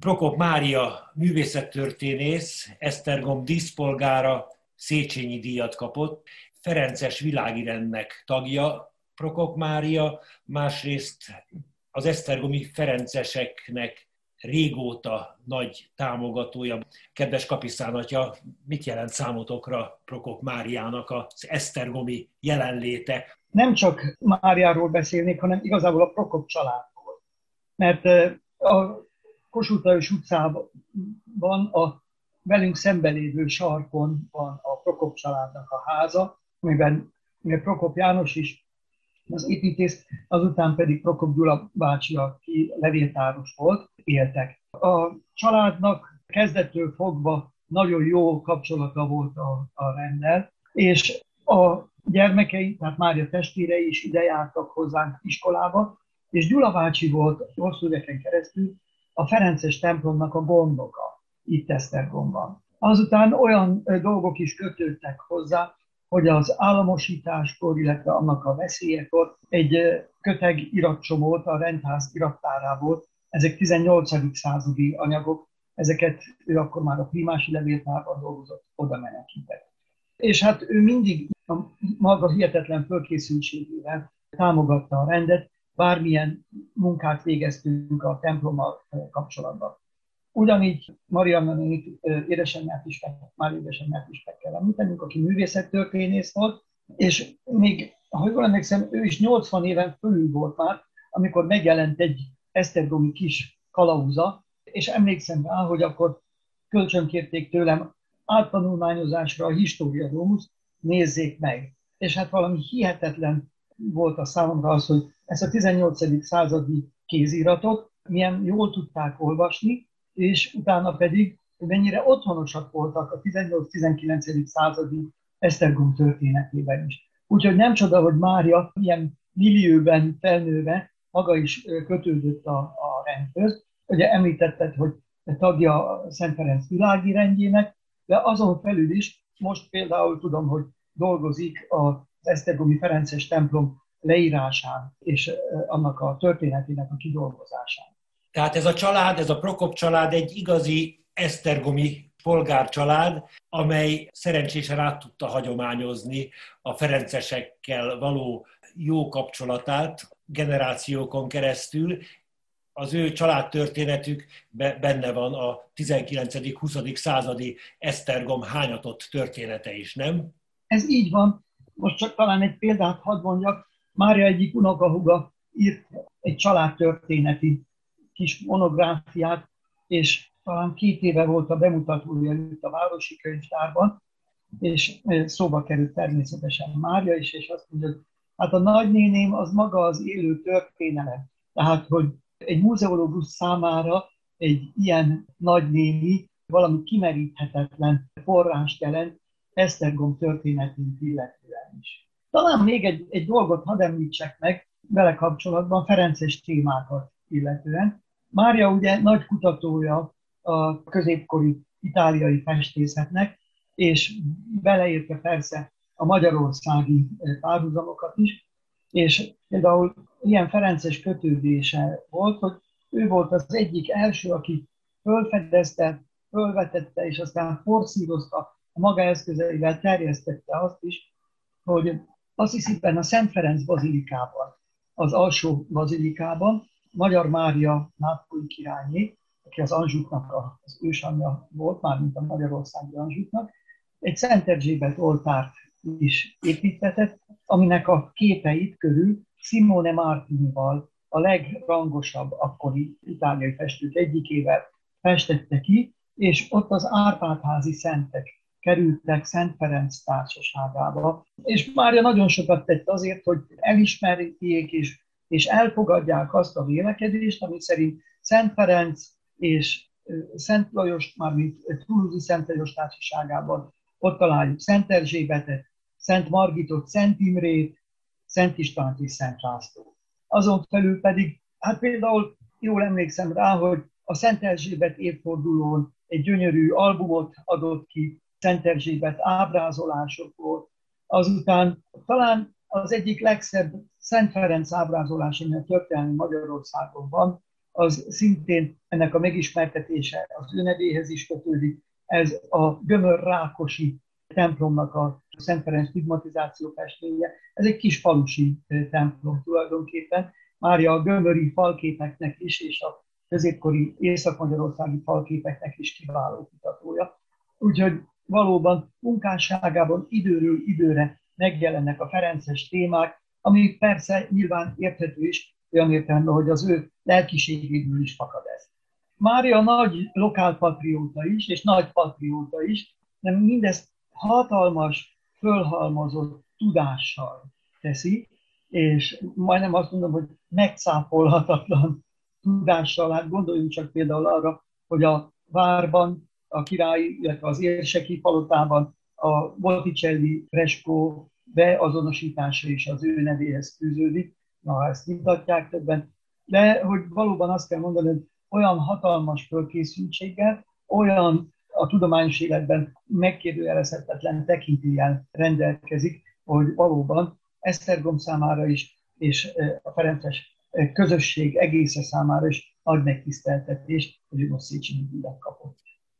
Prokop Mária művészettörténész, Esztergom díszpolgára Széchenyi díjat kapott, Ferences világirendnek tagja Prokop Mária, másrészt az Esztergomi Ferenceseknek régóta nagy támogatója. Kedves kapiszánatja, mit jelent számotokra Prokop Máriának az Esztergomi jelenléte? Nem csak Máriáról beszélnék, hanem igazából a Prokop családról. Mert a Kossuth Lajos utcában a velünk szembelévő sarkon van a Prokop családnak a háza, amiben Prokop János is az építész, azután pedig Prokop Gyula bácsi, aki levéltáros volt, éltek. A családnak kezdettől fogva nagyon jó kapcsolata volt a, a rendel, és a gyermekei, tehát Mária testvérei is ide jártak hozzánk iskolába, és Gyula bácsi volt hosszú éveken keresztül a Ferences templomnak a gondoka itt Esztergomban. Azután olyan dolgok is kötődtek hozzá, hogy az államosításkor, illetve annak a veszélyekor egy köteg iratcsomót a rendház irattárából, ezek 18. századi anyagok, ezeket ő akkor már a primási levéltárban dolgozott, oda menekített. És hát ő mindig a maga hihetetlen fölkészültségével támogatta a rendet, bármilyen munkát végeztünk a templommal kapcsolatban. Ugyanígy Marianna nénit édesanyját is, már édesanyját is meg kell említenünk, aki művészettörténész volt, és még, ha jól emlékszem, ő is 80 éven fölül volt már, amikor megjelent egy esztergomi kis kalauza, és emlékszem rá, hogy akkor kölcsönkérték tőlem áttanulmányozásra a História Domus, nézzék meg. És hát valami hihetetlen volt a számomra az, hogy ezt a 18. századi kéziratot milyen jól tudták olvasni, és utána pedig mennyire otthonosak voltak a 18-19. századi Esztergom történetében is. Úgyhogy nem csoda, hogy Mária ilyen millióben felnőve maga is kötődött a, a rendhöz. Ugye említetted, hogy tagja a Szent Ferenc világi rendjének, de azon felül is most például tudom, hogy dolgozik az Esztergomi Ferences templom leírásán és annak a történetének a kidolgozásán. Tehát ez a család, ez a Prokop család egy igazi esztergomi polgárcsalád, amely szerencsésen át tudta hagyományozni a ferencesekkel való jó kapcsolatát generációkon keresztül. Az ő családtörténetük benne van a 19.-20. századi Esztergom hányatott története is, nem? Ez így van. Most csak talán egy példát hadd mondjak. Mária egyik unokahuga írt egy családtörténeti kis monográfiát, és talán két éve volt a bemutatója itt a Városi Könyvtárban, és szóba került természetesen Mária is, és azt mondja, hogy hát a nagynéném az maga az élő történelem. Tehát, hogy egy múzeológus számára egy ilyen nagynéni valami kimeríthetetlen forrást jelent Esztergom történetünk illetően is. Talán még egy, egy dolgot hadd említsek meg vele kapcsolatban, Ferences témákat illetően. Mária ugye nagy kutatója a középkori itáliai festészetnek, és beleérte persze a magyarországi eh, párhuzamokat is, és például ilyen Ferences kötődése volt, hogy ő volt az egyik első, aki fölfedezte, fölvetette, és aztán forszírozta a maga eszközeivel terjesztette azt is, hogy azt hisziben a Szent Ferenc bazilikában, az alsó bazilikában Magyar Mária Nápolyi királyné, aki az Anzsuknak az ősanyja volt, már mint a Magyarországi Anzsuknak, egy Szent Erzsébet oltárt is építetett, aminek a képeit körül Simone Martinival, a legrangosabb akkori itáliai festők egyikével festette ki, és ott az Árpádházi szentek kerültek Szent Ferenc társaságába. És Mária nagyon sokat tett azért, hogy elismerjék és és elfogadják azt a vélekedést, ami szerint Szent Ferenc és Szent Lajos, mármint Toulouse Szent Lajos társaságában ott találjuk Szent Erzsébetet, Szent Margitot, Szent Imrét, Szent Istvánt és Szent László. Azon felül pedig, hát például jól emlékszem rá, hogy a Szent Erzsébet évfordulón egy gyönyörű albumot adott ki Szent Erzsébet ábrázolásokból, azután talán az egyik legszebb Szent Ferenc ábrázolás, ami a történelmi Magyarországon van, az szintén ennek a megismertetése az ő nevéhez is kötődik. Ez a Gömör Rákosi templomnak a Szent Ferenc stigmatizáció festménye. Ez egy kis falusi templom tulajdonképpen. Mária a gömöri falképeknek is, és a középkori észak-magyarországi falképeknek is kiváló kutatója. Úgyhogy valóban munkásságában időről időre megjelennek a Ferences témák, ami persze nyilván érthető is, olyan értelemben, hogy az ő lelkiségéből is fakad ez. Mária nagy lokálpatrióta is, és nagy patrióta is, de mindezt hatalmas, fölhalmozott tudással teszi, és majdnem azt mondom, hogy megcáfolhatatlan tudással. Hát gondoljunk csak például arra, hogy a várban, a királyi, illetve az érseki palotában a Botticelli freskó beazonosítása is az ő nevéhez fűződik, na ezt mutatják többen, de hogy valóban azt kell mondani, hogy olyan hatalmas fölkészültséggel, olyan a tudományos életben megkérdőjelezhetetlen tekintélyen rendelkezik, hogy valóban Esztergom számára is, és a Ferences közösség egésze számára is nagy megtiszteltetés, hogy most Széchenyi kapott.